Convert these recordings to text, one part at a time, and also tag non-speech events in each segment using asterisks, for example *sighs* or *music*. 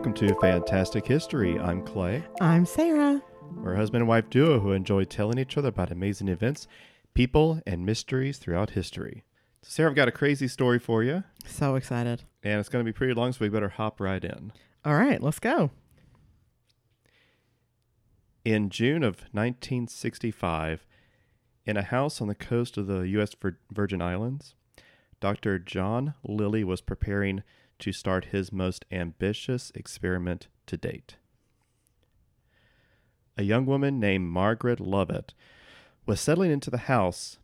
welcome to Fantastic History. I'm Clay. I'm Sarah. We're a husband and wife duo who enjoy telling each other about amazing events, people, and mysteries throughout history. So, Sarah, I've got a crazy story for you, So excited. and it's going to be pretty long, so we better hop right in. All right, let's go. In June of 1965, in a house on the coast of the U.S. Virgin Islands, Dr. John Lilly was preparing to start his most ambitious experiment to date. A young woman named Margaret Lovatt was settling into the house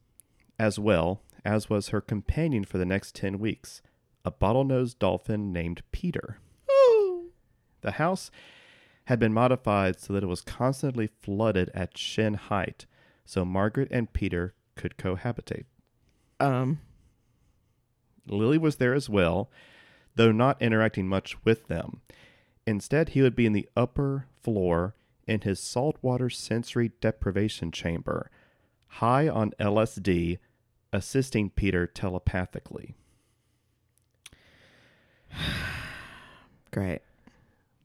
as well as was her companion for the next 10 weeks, a bottlenose dolphin named Peter. The house had been modified so that it was constantly flooded at shin height, so Margaret and Peter could cohabitate. Um, Lilly was there as well, though not interacting much with them. Instead, he would be in the upper floor in his saltwater sensory deprivation chamber, high on LSD, assisting Peter telepathically. *sighs* great.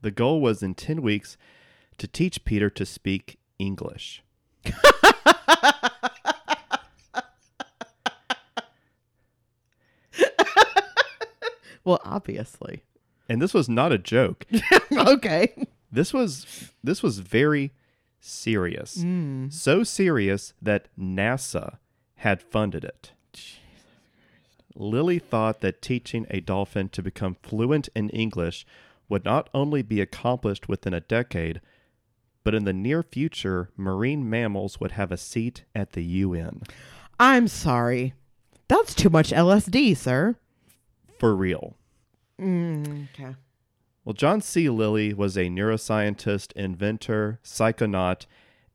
The goal was in 10 weeks to teach Peter to speak English. *laughs* Well, obviously. And this was not a joke. *laughs* okay. This was this was very serious. Hmm. So serious that NASA had funded it. Lilly thought that teaching a dolphin to become fluent in English would not only be accomplished within a decade, but in the near future, marine mammals would have a seat at the UN. I'm sorry. That's too much LSD, sir. For real. Mm, okay. Well, John C. Lilly was a neuroscientist, inventor, psychonaut,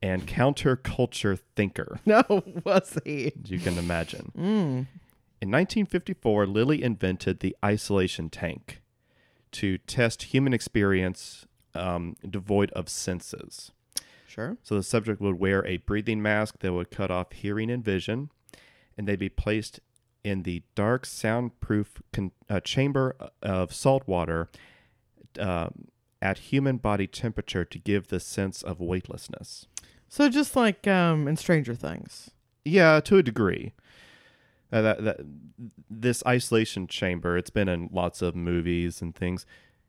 and counterculture thinker, *laughs* No, was he? you can imagine. Mm. In 1954, Lilly invented the isolation tank to test human experience um, devoid of senses. Sure. So the subject would wear a breathing mask that would cut off hearing and vision, and they'd be placed in the dark, soundproof con- uh, chamber of salt water um, at human body temperature to give the sense of weightlessness. So just like um in Stranger Things. Yeah, to a degree. Uh, that, that this isolation chamber, it's been in lots of movies and things.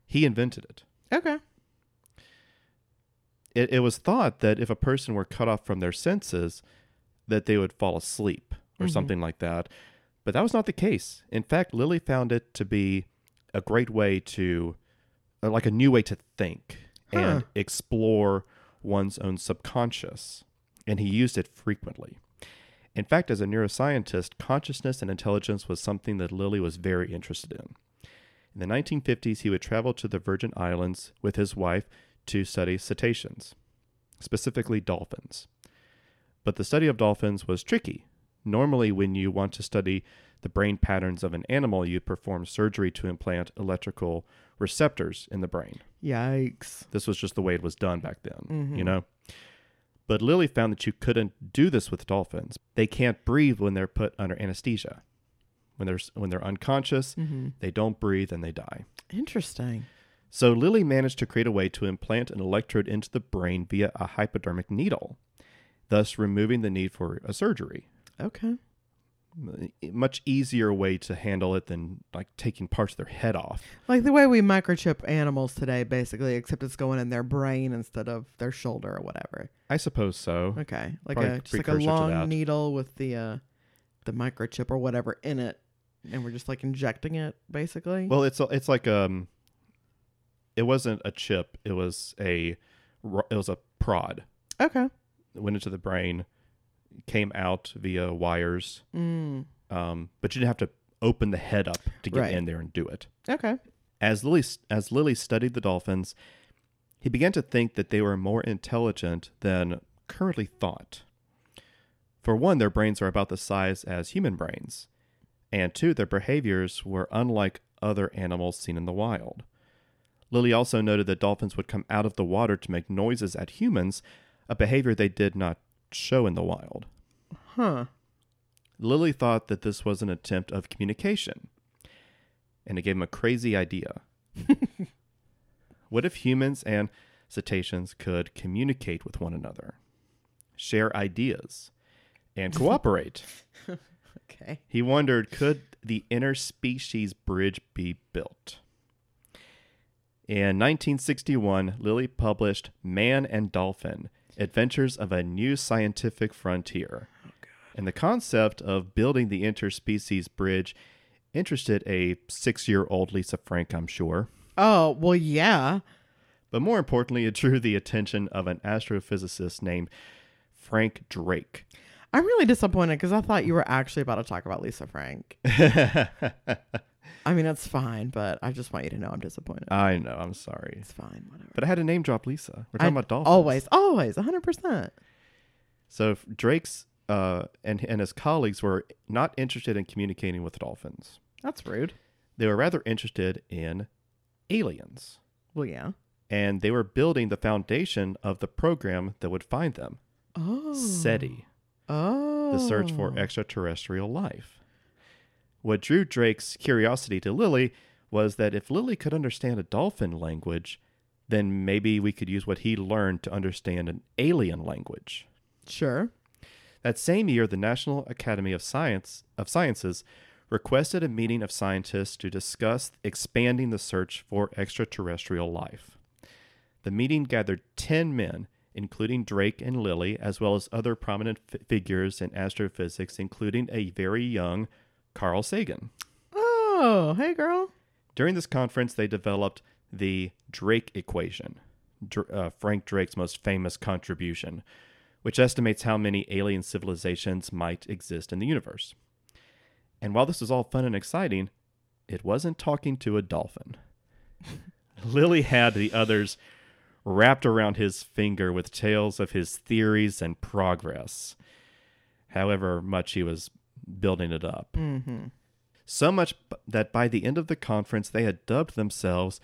He invented it. Okay. It, it was thought that if a person were cut off from their senses, that they would fall asleep or Mhm. something like that. But that was not the case. In fact, Lilly found it to be a great way to, uh, like a new way to think and explore one's own subconscious. And he used it frequently. In fact, as a neuroscientist, consciousness and intelligence was something that Lilly was very interested in. In the 1950s, he would travel to the Virgin Islands with his wife to study cetaceans, specifically dolphins. But the study of dolphins was tricky. Normally, when you want to study the brain patterns of an animal, you perform surgery to implant electrical receptors in the brain. Yikes. This was just the way it was done back then, you Mhm. know? But Lilly found that you couldn't do this with dolphins. They can't breathe when they're put under anesthesia. When they're, when they're unconscious, Mm-hmm. they don't breathe and they die. Interesting. So Lilly managed to create a way to implant an electrode into the brain via a hypodermic needle, thus removing the need for a surgery. Okay. Much easier way to handle it than like taking parts of their head off. Like the way we microchip animals today, basically, except it's going in their brain instead of their shoulder or whatever. I suppose so. Okay, like Probably a just like a precursor to long needle with the uh, the microchip or whatever in it, and we're just like injecting it, basically. Well, it's it's like um, it wasn't a chip. It was a ro- it was a prod. okay. It went into the brain, came out via wires. Mm. Um, but you didn't have to open the head up to get Right. in there and do it. Okay. As Lilly as Lilly studied the dolphins, he began to think that they were more intelligent than currently thought. For one, their brains are about the size as human brains, and two, their behaviors were unlike other animals seen in the wild. Lilly also noted that dolphins would come out of the water to make noises at humans, a behavior they did not show in the wild. Huh. Lilly thought that this was an attempt of communication, and it gave him a crazy idea. *laughs* What if humans and cetaceans could communicate with one another, share ideas, and *laughs* cooperate? Okay. He wondered could the interspecies bridge be built? In 1961, Lilly published Man and Dolphin Adventures of a New Scientific Frontier. and the concept of building the interspecies bridge interested a six year old Lisa Frank, I'm sure. Oh, well, yeah. But more importantly, it drew the attention of an astrophysicist named Frank Drake. I'm really disappointed because I thought you were actually about to talk about Lisa Frank. *laughs* I mean, it's fine, but I just want you to know I'm disappointed. I know, I'm sorry. It's fine, whatever. But I had to name drop Lisa. We're talking I- about dolphins. Always, always, 100%. So Drake's uh, and, and his colleagues were not interested in communicating with dolphins. That's rude. They were rather interested in aliens. Well, yeah. And they were building the foundation of the program that would find them Oh. SETI, Oh. the search for extraterrestrial life. What drew Drake's curiosity to Lilly was that if Lilly could understand a dolphin language, then maybe we could use what he learned to understand an alien language. Sure. That same year, the National Academy of Science of Sciences requested a meeting of scientists to discuss expanding the search for extraterrestrial life. The meeting gathered 10 men, including Drake and Lilly, as well as other prominent f- figures in astrophysics, including a very young Carl Sagan. Oh, hey, girl. During this conference, they developed the Drake equation, Dr- uh, Frank Drake's most famous contribution, which estimates how many alien civilizations might exist in the universe. And while this was all fun and exciting, it wasn't talking to a dolphin. *laughs* Lilly had the others wrapped around his finger with tales of his theories and progress, however much he was building it up. Mm-hmm. So much that by the end of the conference, they had dubbed themselves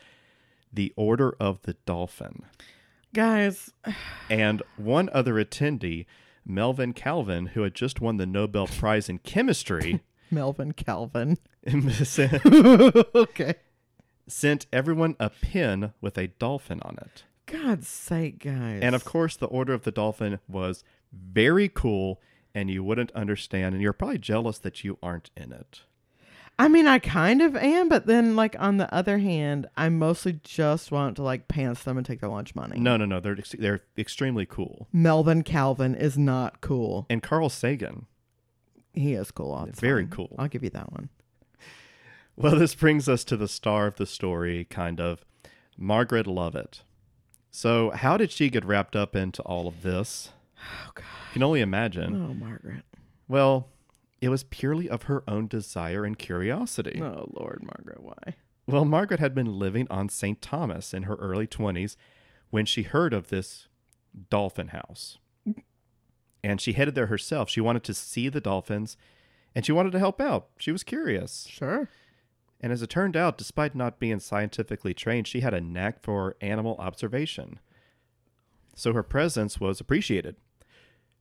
the Order of the Dolphin. Guys, *sighs* And one other attendee, Melvin Calvin, who had just won the Nobel Prize in Chemistry, *laughs* Melvin Calvin. *laughs* *laughs* okay. sent everyone a pin with a dolphin on it. God's sake, guys. And of course, the Order of the Dolphin was very cool, and you wouldn't understand, and you're probably jealous that you aren't in it. I mean, I kind of am, but then, like, on the other hand, I mostly just want to, like, pants them and take their lunch money. No, no, no, they're ex- they're extremely cool. Melvin Calvin is not cool. And Carl Sagan, He is cool. That's Very fine. cool. I'll give you that one. *laughs* Well, this brings us to the star of the story, kind of Margaret Lovatt. So, how did she get wrapped up into all of this? Oh, God. You can only imagine. Oh, Margaret. Well, it was purely of her own desire and curiosity. Oh, Lord, Margaret, why? Well, Margaret had been living on St. Thomas in her early 20s when she heard of this dolphin house. And she headed there herself. She wanted to see the dolphins and she wanted to help out. She was curious. Sure. And as it turned out, despite not being scientifically trained, she had a knack for animal observation. So her presence was appreciated.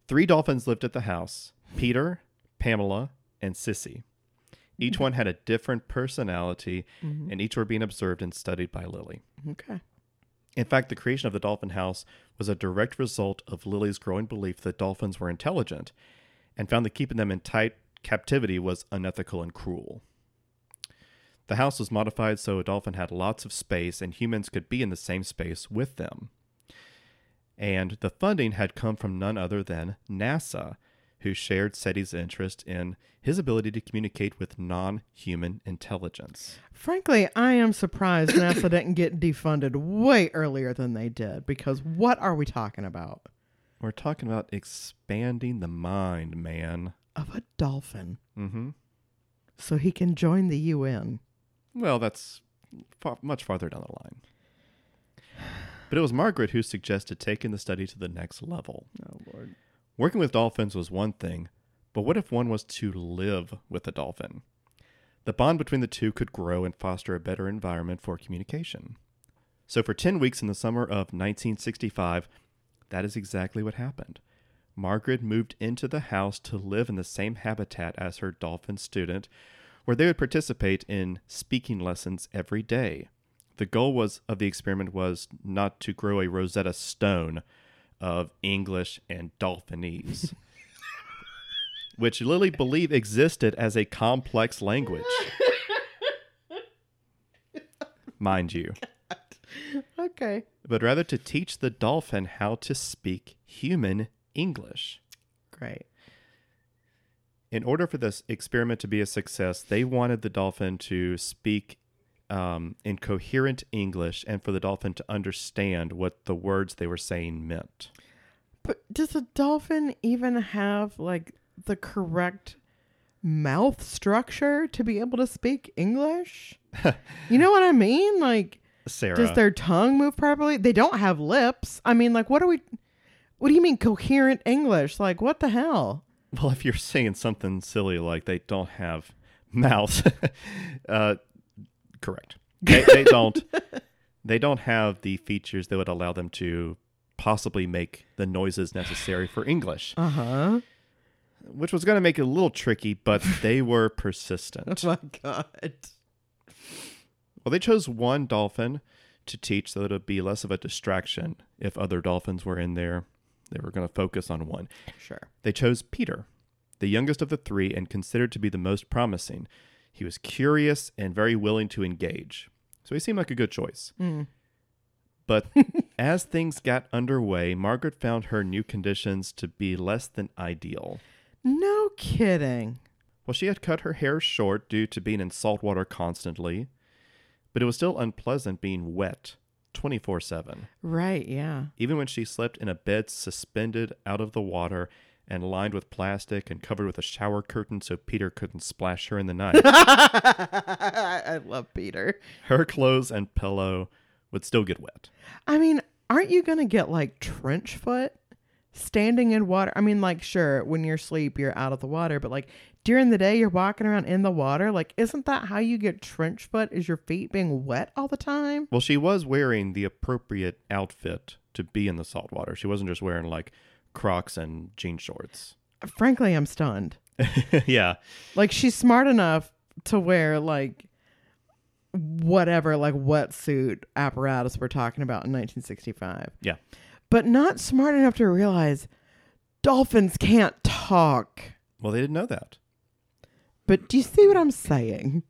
Three dolphins lived at the house Peter, Pamela, and Sissy. Each one had a different personality, Mhm. and each were being observed and studied by Lilly. Okay. In fact, the creation of the dolphin house was a direct result of Lilly's growing belief that dolphins were intelligent and found that keeping them in tight captivity was unethical and cruel. The house was modified so a dolphin had lots of space and humans could be in the same space with them. And the funding had come from none other than NASA, who shared SETI's interest in his ability to communicate with non human intelligence. Frankly, I am surprised *coughs* NASA didn't get defunded way earlier than they did because what are we talking about? We're talking about expanding the mind, man. Of a dolphin. Mm-hmm. So he can join the UN. Well, that's far, much farther down the line. But it was Margaret who suggested taking the study to the next level. Oh, Lord. Working with dolphins was one thing, but what if one was to live with a dolphin? The bond between the two could grow and foster a better environment for communication. So, for 10 weeks in the summer of 1965, that is exactly what happened. Margaret moved into the house to live in the same habitat as her dolphin student, where they would participate in speaking lessons every day. The goal was of the experiment was not to grow a Rosetta Stone of English and Dolphinese, *laughs* which Lilly believed existed as a complex language. Mind you, *laughs* Okay. but rather to teach the dolphin how to speak human English. Great. in order for this experiment to be a success, they wanted the dolphin to speak um, in coherent English and for the dolphin to understand what the words they were saying meant. But does a dolphin even have like the correct mouth structure to be able to speak English? *laughs* you know what I mean? Like, Sarah, does their tongue move properly? They don't have lips. I mean, like, what are we? What do you mean coherent English? Like, what the hell? well, if you're saying something silly like they don't have mouths, *laughs* uh, correct. *laughs* They, they don't. They don't have the features that would allow them to possibly make the noises necessary for English, Uh huh. which was going to make it a little tricky, but they were persistent. *laughs* Oh my god. Well, they chose one dolphin to teach so that it would be less of a distraction if other dolphins were in there. They were going to focus on one. Sure. They chose Peter, the youngest of the three and considered to be the most promising. He was curious and very willing to engage. So he seemed like a good choice. Mm. But *laughs* as things got underway, Margaret found her new conditions to be less than ideal. No kidding. Well, she had cut her hair short due to being in salt water constantly, but it was still unpleasant being wet 24 7. Right. Yeah. Even when she slept in a bed suspended out of the water and lined with plastic and covered with a shower curtain so Peter couldn't splash her in the night, *laughs* I love Peter. her clothes and pillow would still get wet. I mean, aren't you going to get like trench foot standing in water? I mean, like, sure, when you're asleep, you're out of the water, but like during the day, you're walking around in the water. Like, isn't that how you get trench foot? Is your feet being wet all the time? Well, she was wearing the appropriate outfit to be in the salt water. She wasn't just wearing like Crocs and jean shorts. Frankly, I'm stunned. *laughs* yeah. Like, she's smart enough to wear like whatever, like wetsuit apparatus we're talking about in 1965. Yeah. But not smart enough to realize dolphins can't talk. Well, they didn't know that. But do you see what I'm saying?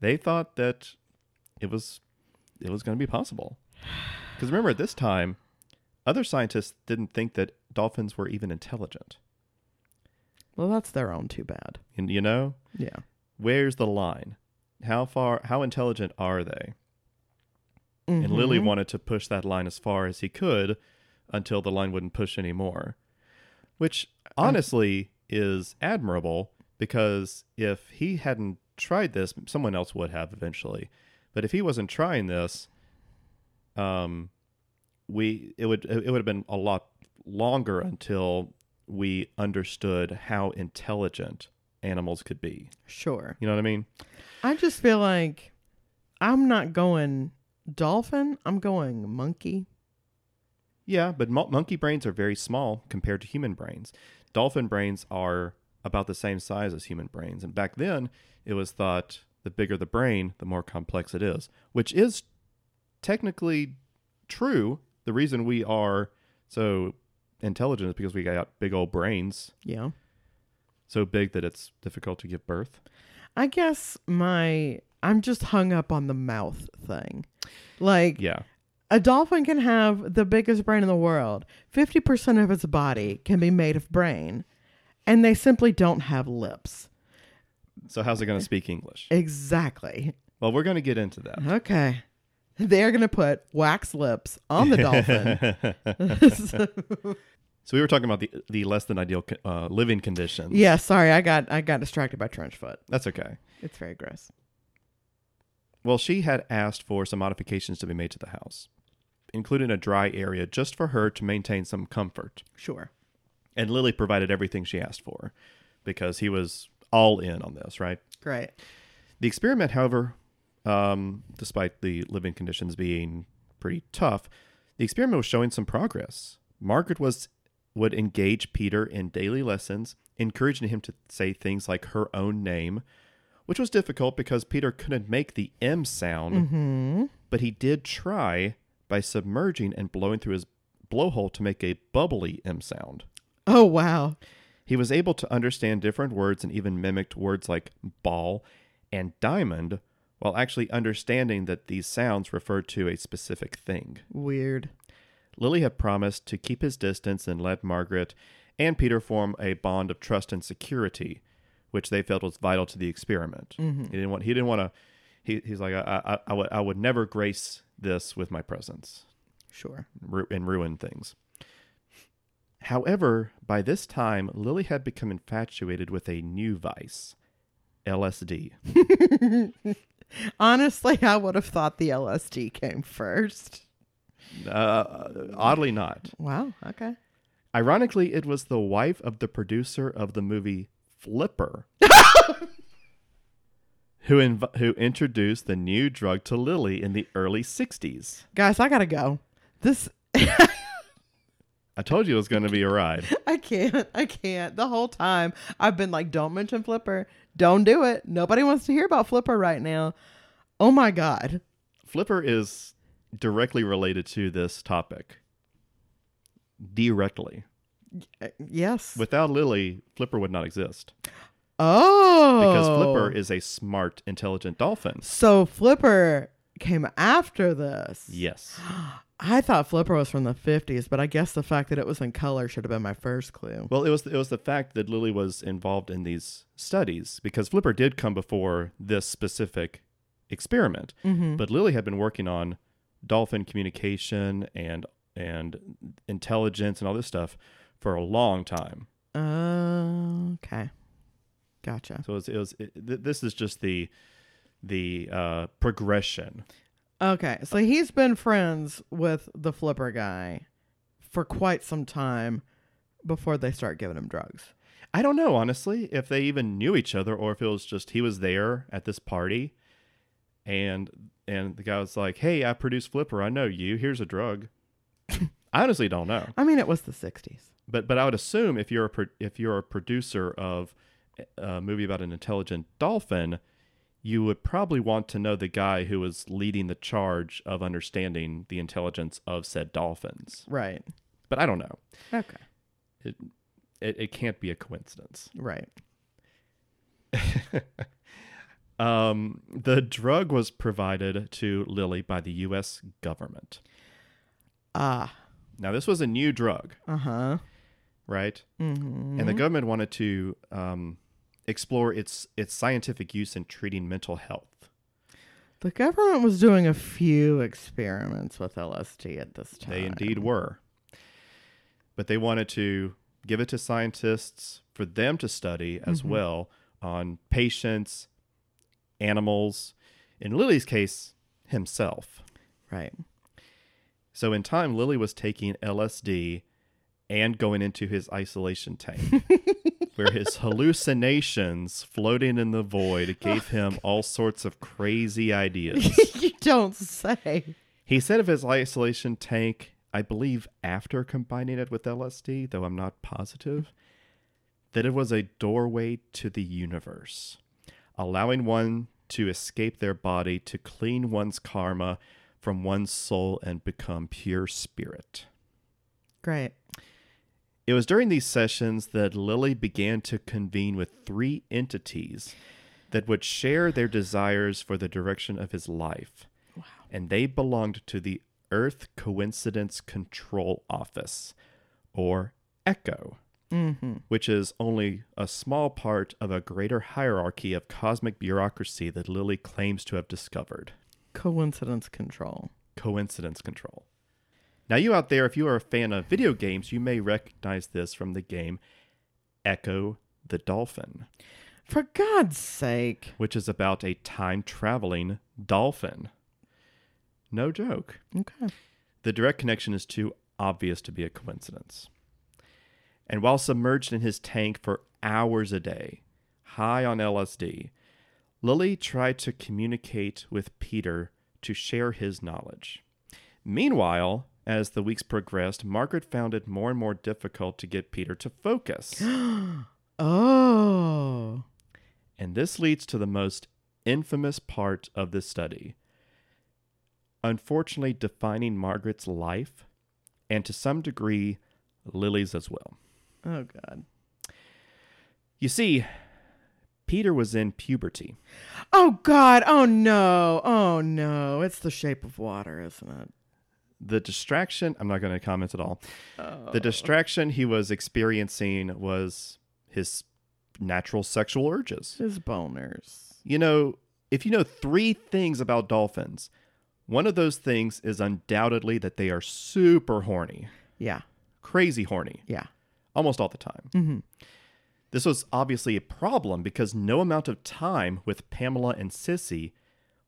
They thought that it was it was going to be possible. Because remember, at this time, other scientists didn't think that dolphins were even intelligent. Well, that's their own too bad. And you know, Yeah. where's the line? How far? How intelligent are they? And Lilly Mhm. wanted to push that line as far as he could until the line wouldn't push anymore, which honestly is admirable because if he hadn't tried this, someone else would have eventually. But if he wasn't trying this, um, we it would it would have been a lot longer until we understood how intelligent animals could be. Sure. You know what I mean? I just feel like I'm not going dolphin. I'm going monkey. Yeah, but mo- monkey brains are very small compared to human brains. Dolphin brains are about the same size as human brains. And back then, it was thought the bigger the brain, the more complex it is, which is technically true. The reason we are so intelligent is because we got big old brains, Yeah. so big that it's difficult to give birth. I guess my I'm just hung up on the mouth thing. Like Yeah. a dolphin can have the biggest brain in the world. 50% of its body can be made of brain, and they simply don't have lips. So, how's it going to speak English? Exactly. Well, we're going to get into that. Okay. They're going to put wax lips on the dolphin. *laughs* So we were talking about the the less than ideal uh, living conditions. yeah, sorry. I got I got distracted by trench foot. that's okay. It's very gross. Well, she had asked for some modifications to be made to the house, including a dry area just for her to maintain some comfort. Sure. And Lilly provided everything she asked for because he was all in on this, right? Great. The experiment, however, um, despite the living conditions being pretty tough, the experiment was showing some progress. Margaret was would engage Peter in daily lessons, encouraging him to say things like her own name, which was difficult because Peter couldn't make the M sound, Mm-hmm. but he did try by submerging and blowing through his blowhole to make a bubbly M sound. Oh wow. He was able to understand different words and even mimicked words like ball and diamond while actually understanding that these sounds referred to a specific thing. Weird. Lilly had promised to keep his distance and let Margaret and Peter form a bond of trust and security, which they felt was vital to the experiment. Mm-hmm. He didn't want. He didn't want to. He, he's like, I, I, I would, I would never grace this with my presence Sure. ru- and ruin things. However, by this time, Lilly had become infatuated with a new vice, LSD. *laughs* Honestly, I would have thought the LSD came first. Uh, oddly, not. Wow. Okay. Ironically, it was the wife of the producer of the movie Flipper *laughs* who inv- who introduced the new drug to Lilly in the early 60s. Guys, I gotta go. This *laughs* I told you it was going to be a ride. I can't. I can't. The whole time I've been like, don't mention Flipper. Don't do it. Nobody wants to hear about Flipper right now. Oh my God. Flipper is directly related to this topic. Directly. Uh, Yes. Without Lilly, Flipper would not exist oh. because Flipper is a smart, intelligent dolphin. So Flipper came after this. Yes. *gasps* I thought Flipper was from the 50s, but I guess the fact that it was in color should have been my first clue. Well, it was it was the fact that Lilly was involved in these studies because Flipper did come before this specific experiment, Mm-hmm. but Lilly had been working on dolphin communication and and intelligence and all this stuff for a long time. Uh, okay. Gotcha. So it was, it was it, th- this is just the the uh, progression. Okay. So he's been friends with the Flipper guy for quite some time before they start giving him drugs. I don't know honestly if they even knew each other or if it was just he was there at this party and and the guy was like, "Hey, I produce Flipper. I know you. Here's a drug." I honestly don't know. I mean, it was the 60s. But but I would assume if you're a pro- if you're a producer of a movie about an intelligent dolphin, you would probably want to know the guy who was leading the charge of understanding the intelligence of said dolphins. Right. But I don't know. Okay. It it, it can't be a coincidence. Right. *laughs* Um, the drug was provided to Lilly by the U.S. government. Ah. Now, this was a new drug, Uh huh. right? Mm-hmm. And the government wanted to um, explore its its scientific use in treating mental health. the government was doing a few experiments with LSD at this time. They indeed were, but they wanted to give it to scientists for them to study as Mhm. well on patients, animals. In Lilly's case, himself. Right. So in time, Lilly was taking LSD and going into his isolation tank, *laughs* where his hallucinations floating in the void gave him all sorts of crazy ideas. *laughs* you don't say. he said of his isolation tank, I believe after combining it with LSD, though I'm not positive, that it was a doorway to the universe, allowing one to escape their body to clean one's karma from one's soul and become pure spirit. Great. It was during these sessions that Lilly began to convene with three entities that would share their desires for the direction of his life. Wow. And they belonged to the Earth Coincidence Control Office, or ECCO, Mm-hmm. which is only a small part of a greater hierarchy of cosmic bureaucracy that Lilly claims to have discovered. Coincidence control. coincidence control. Now, you out there, if you are a fan of video games, you may recognize this from the game Ecco the Dolphin, For God's sake. which is about a time traveling dolphin. No joke. Okay. The direct connection is too obvious to be a coincidence. And while submerged in his tank for hours a day, high on LSD, Lilly tried to communicate with Peter to share his knowledge. Meanwhile, as the weeks progressed, Margaret found it more and more difficult to get Peter to focus. *gasps* Oh. And this leads to the most infamous part of this study. Unfortunately, defining Margaret's life and to some degree, Lilly's as well. Oh God. You see, Peter was in puberty. Oh God. Oh no. Oh no. It's the shape of water, isn't it? The distraction, I'm not going to comment at all. Oh. The distraction he was experiencing was his natural sexual urges. His boners. You know, if you know three things about dolphins, one of those things is undoubtedly that they are super horny, Yeah. crazy horny, Yeah. almost all the time. Mm-hmm. This was obviously a problem because no amount of time with Pamela and Sissy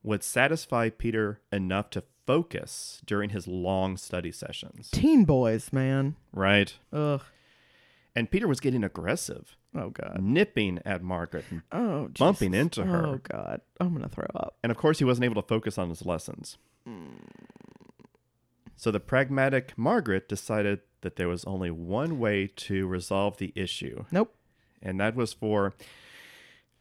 would satisfy Peter enough to focus during his long study sessions. Teen boys, man. Right? Ugh. And Peter was getting aggressive, Oh God. nipping at Margaret. And, Oh. Bumping into her. Oh God. I'm gonna throw up. and of course, he wasn't able to focus on his lessons. So the pragmatic Margaret decided that there was only one way to resolve the issue, Nope. and that was for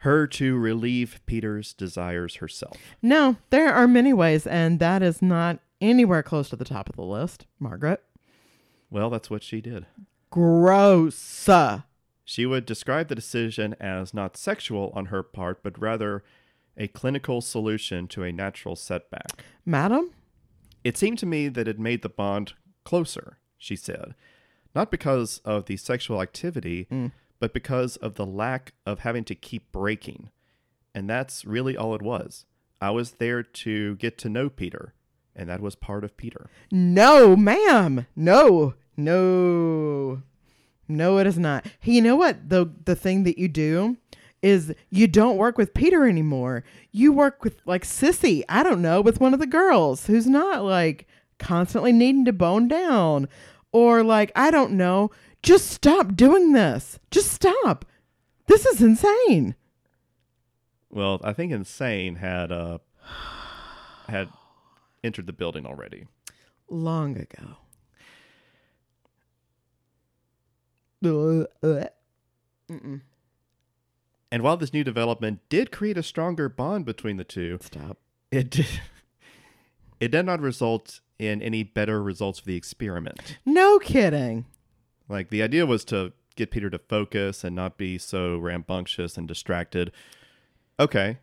her to relieve Peter's desires herself. No, there are many ways, and that is not anywhere close to the top of the list. Margaret. Well, that's what she did. Gross. She would describe the decision as not sexual on her part, but rather a clinical solution to a natural setback. Madam? It seemed to me that it made the bond closer, she said, not because of the sexual activity, Mm. But because of the lack of having to keep breaking. And that's really all it was. I was there to get to know Peter, and that was part of Peter. No, ma'am. No. No. No, it is not. You know what? The the thing that you do is you don't work with Peter anymore. You work with like Sissy, I don't know, with one of the girls who's not like constantly needing to bone down. Or like, I don't know, just stop doing this. Just stop. This is insane. Well, I think Insane had uh had entered the building already. Long ago. Mm-mm. And while this new development did create a stronger bond between the two, Stop. it did, it did not result in any better results for the experiment. No kidding. Like the idea was to get Peter to focus and not be so rambunctious and distracted. Okay.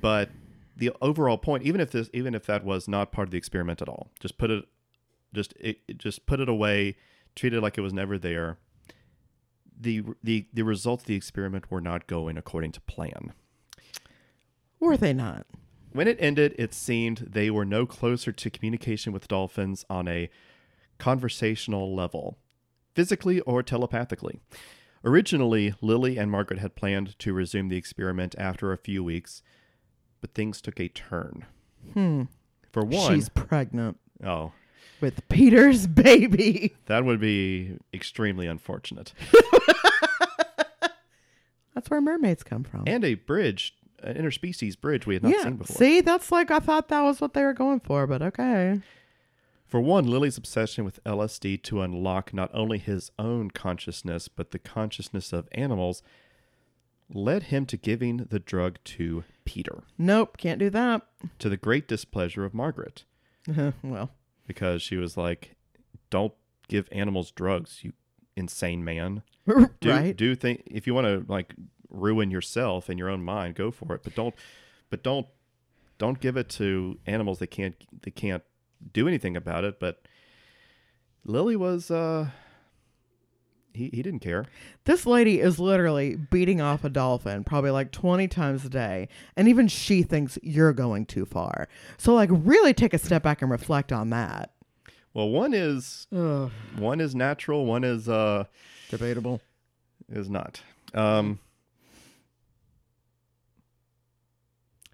But the overall point, even if this even if that was not part of the experiment at all, just put it just it, just put it away, treat it like it was never there. The the the results of the experiment were not going according to plan. Were they not? When it ended, it seemed they were no closer to communication with dolphins on a conversational level, physically or telepathically. Originally, Lilly and Margaret had planned to resume the experiment after a few weeks, but things took a turn. Hmm. For one, She's pregnant oh, with Peter's baby. *laughs* that would be extremely unfortunate. *laughs* That's where mermaids come from. And a bridge, an interspecies bridge we had not yeah. seen before. See, that's like I thought that was what they were going for, but okay. For one, Lilly's obsession with LSD to unlock not only his own consciousness, but the consciousness of animals led him to giving the drug to Peter, Nope, can't do that. to the great displeasure of Margaret, *laughs* well, because she was like, Don't give animals drugs, you insane man. *laughs* Do, right. Do think if you want to like ruin yourself and your own mind, go for it. But don't, but don't, don't give it to animals that can't, that can't do anything about it. But Lilly was, uh, he, he didn't care. This lady is literally beating off a dolphin probably like 20 times a day. And even she thinks you're going too far. So, like, really take a step back and reflect on that. Well, one is, Ugh, one is natural. One is, uh, debatable. is not. Um,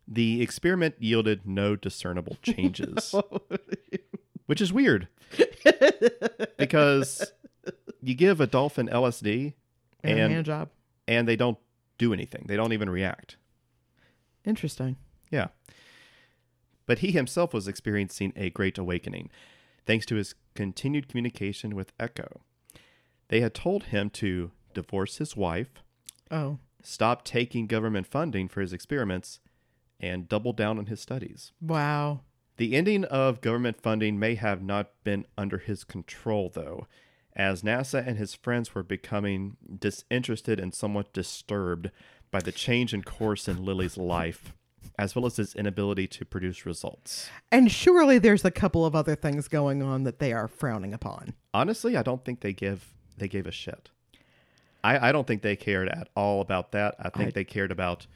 the experiment yielded no discernible changes, *laughs* which is weird because you give a dolphin LSD And, And- hand job. and they don't do anything. They don't even react. Interesting. Yeah. But he himself was experiencing a great awakening thanks to his continued communication with Echo. They had told him to divorce his wife, Oh, stop taking government funding for his experiments, and doubled down on his studies. Wow. The ending of government funding may have not been under his control, though, as NASA and his friends were becoming disinterested and somewhat disturbed by the change in course in Lilly's life, as well as his inability to produce results. And surely there's a couple of other things going on that they are frowning upon. Honestly, I don't think they give they gave a shit. I, I don't think they cared at all about that. I think I- they cared about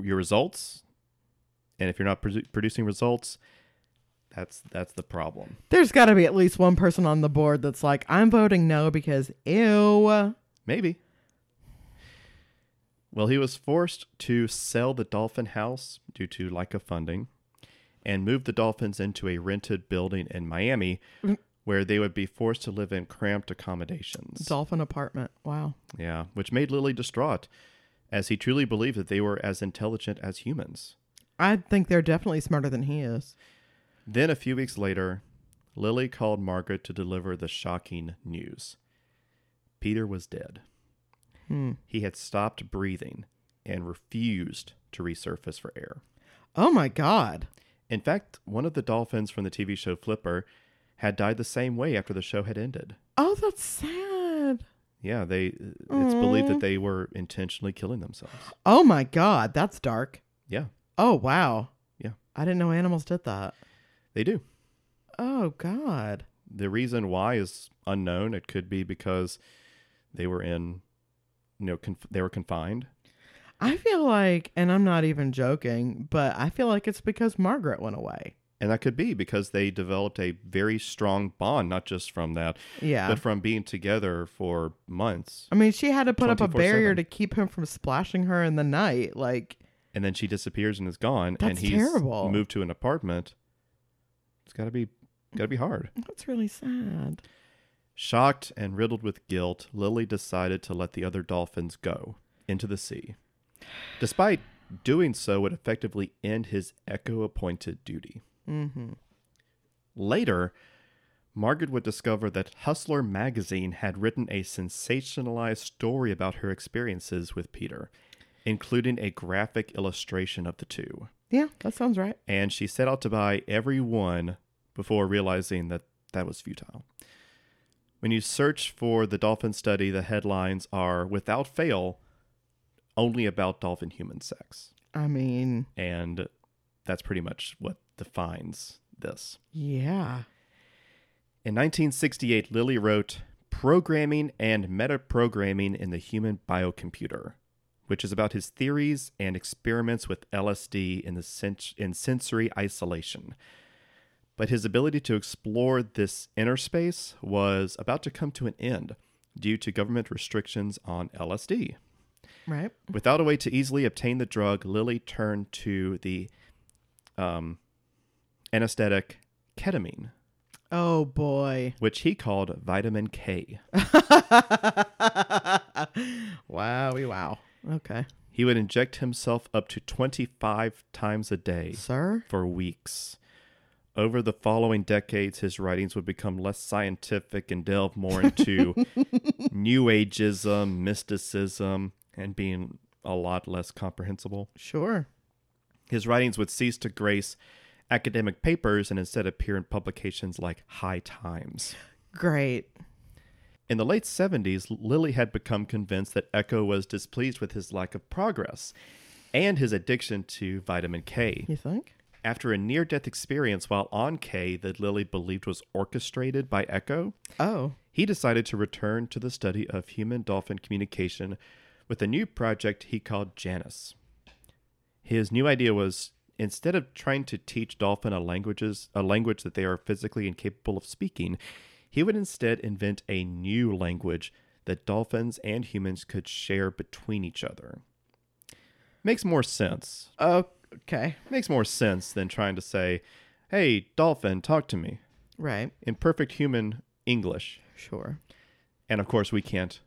your results, and if you're not produ- producing results, that's that's the problem. There's got to be at least one person on the board that's like, I'm voting no because ew. Maybe. Well, he was forced to sell the dolphin house due to lack of funding and move the dolphins into a rented building in Miami mm. where they would be forced to live in cramped accommodations. Dolphin apartment. Wow. Yeah, which made Lilly distraught as he truly believed that they were as intelligent as humans. I think they're definitely smarter than he is. Then a few weeks later, Lilly called Margaret to deliver the shocking news. Peter was dead. Hmm. He had stopped breathing and refused to resurface for air. Oh my God. In fact, one of the dolphins from the TV show Flipper had died the same way after the show had ended. Oh, that's sad. Yeah, they it's believed that they were intentionally killing themselves. Oh my God. That's dark. Yeah, Oh, wow. Yeah. I didn't know animals did that. they do. Oh, God. The reason why is unknown. It could be because they were in you know, conf- they were confined. I feel like, and I'm not even joking, but I feel like it's because Margaret went away. And that could be because they developed a very strong bond, not just from that, Yeah. but from being together for months. I mean, she had to put up a barrier to keep him from splashing her in the night. Like, And then she disappears and is gone, and That's he's terrible. moved to an apartment. It's got to be, got to be hard. that's really sad. Shocked and riddled with guilt, Lilly decided to let the other dolphins go into the sea. Despite doing so would effectively end his echo appointed duty. Mm-hmm. Later, Margaret would discover that Hustler magazine had written a sensationalized story about her experiences with Peter, including a graphic illustration of the two. Yeah, that sounds right. And she set out to buy every one before realizing that that was futile. When you search for the dolphin study, the headlines are without fail only about dolphin human sex. I mean, And that's pretty much what defines this. yeah. In 1968, Lilly wrote Programming and Metaprogramming in the Human Biocomputer, which is about his theories and experiments with LSD in, the sens- in sensory isolation. But his ability to explore this inner space was about to come to an end due to government restrictions on LSD. Right. Without a way to easily obtain the drug, Lilly turned to the um, anesthetic ketamine, Oh boy. *laughs* which he called vitamin K. Wowie wow. Okay. He would inject himself up to 25 times a day Sir? for weeks. Over the following decades, his writings would become less scientific and delve more into *laughs* New Ageism, mysticism, and being a lot less comprehensible. Sure. His writings would cease to grace academic papers and instead appear in publications like High Times. Great. In the late 70s, Lilly had become convinced that Echo was displeased with his lack of progress and his addiction to vitamin K. You think? After a near death experience while on K that Lilly believed was orchestrated by Echo, Oh. he decided to return to the study of human dolphin communication with a new project he called Janus. His new idea was instead of trying to teach dolphin a languages a language that they are physically incapable of speaking, he would instead invent a new language that dolphins and humans could share between each other. Makes more sense. Okay. Makes more sense than trying to say, "Hey, dolphin, talk to me." Right. in perfect human English. Sure. And of course, we can't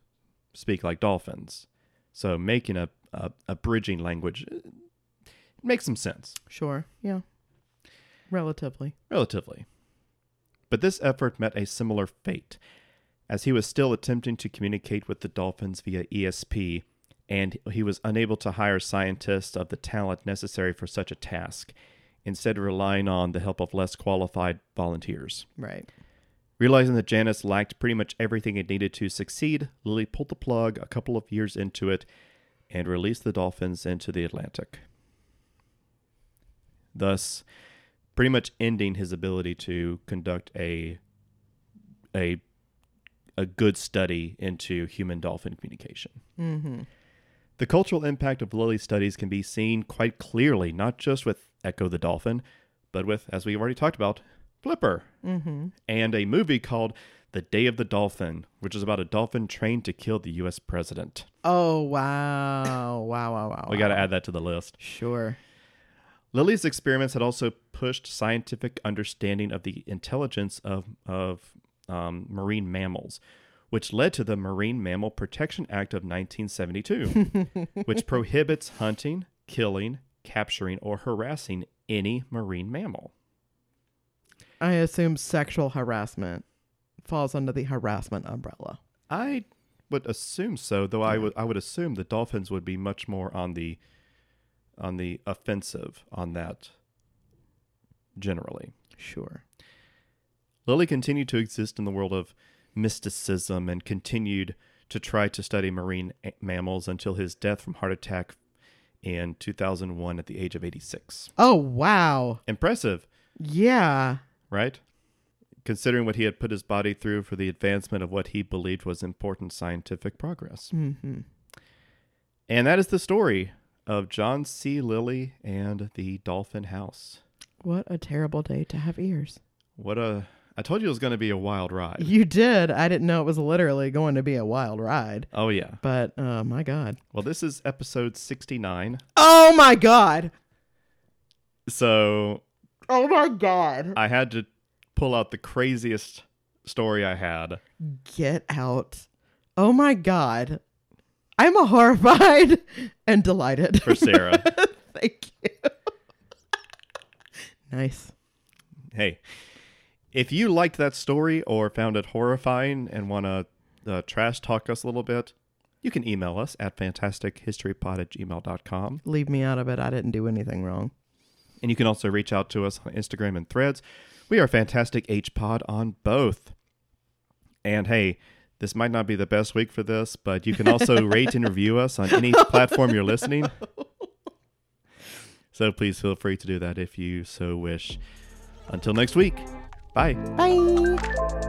speak like dolphins. So making a, a, a bridging language makes some sense, Sure. Yeah. Relatively. relatively. But this effort met a similar fate. As he was still attempting to communicate with the dolphins via ESP, and he was unable to hire scientists of the talent necessary for such a task, instead relying on the help of less qualified volunteers. Right. Realizing that Janus lacked pretty much everything it needed to succeed, Lilly pulled the plug a couple of years into it and released the dolphins into the Atlantic. Thus, pretty much ending his ability to conduct a a a good study into human dolphin communication. Mm-hmm. The cultural impact of Lilly's studies can be seen quite clearly, not just with Ecco the Dolphin, but with, as we've already talked about, Flipper, Mm-hmm. and a movie called The Day of the Dolphin, which is about a dolphin trained to kill the U.S. president. Oh wow. wow, wow, wow. We got to add that to the list. Sure. Lilly's experiments had also pushed scientific understanding of the intelligence of, of um, marine mammals, which led to the Marine Mammal Protection Act of 1972, *laughs* which prohibits hunting, killing, capturing, or harassing any marine mammal. I assume sexual harassment falls under the harassment umbrella. I would assume so, though I would I would assume the dolphins would be much more on the on the offensive on that generally. Sure. Lilly continued to exist in the world of mysticism and continued to try to study marine mammals until his death from heart attack in 2001 at the age of 86. Oh wow. Impressive, Yeah. right? Considering what he had put his body through for the advancement of what he believed was important scientific progress. Mm-hmm. And that is the story of John C. Lilly and the Dolphin House. What a terrible day to have ears. What a I told you it was going to be a wild ride. You did. I didn't know it was literally going to be a wild ride. Oh yeah. But uh my god. Well, this is episode 69. Oh my god. So, Oh my god. I had to pull out the craziest story I had. Get out. Oh my god. I'm a horrified *laughs* and delighted. For Sarah. *laughs* Thank you. *laughs* nice. hey, if you liked that story or found it horrifying and want to uh, trash talk us a little bit, you can email us at fantastichistorypod at gmail.com. Leave me out of it. I didn't do anything wrong. And you can also reach out to us on Instagram and threads. We are Fantastic H Pod on both. And hey, this might not be the best week for this, but you can also *laughs* rate and review us on any *laughs* platform you're listening. *laughs* So please feel free to do that if you so wish. Until next week, bye. Bye.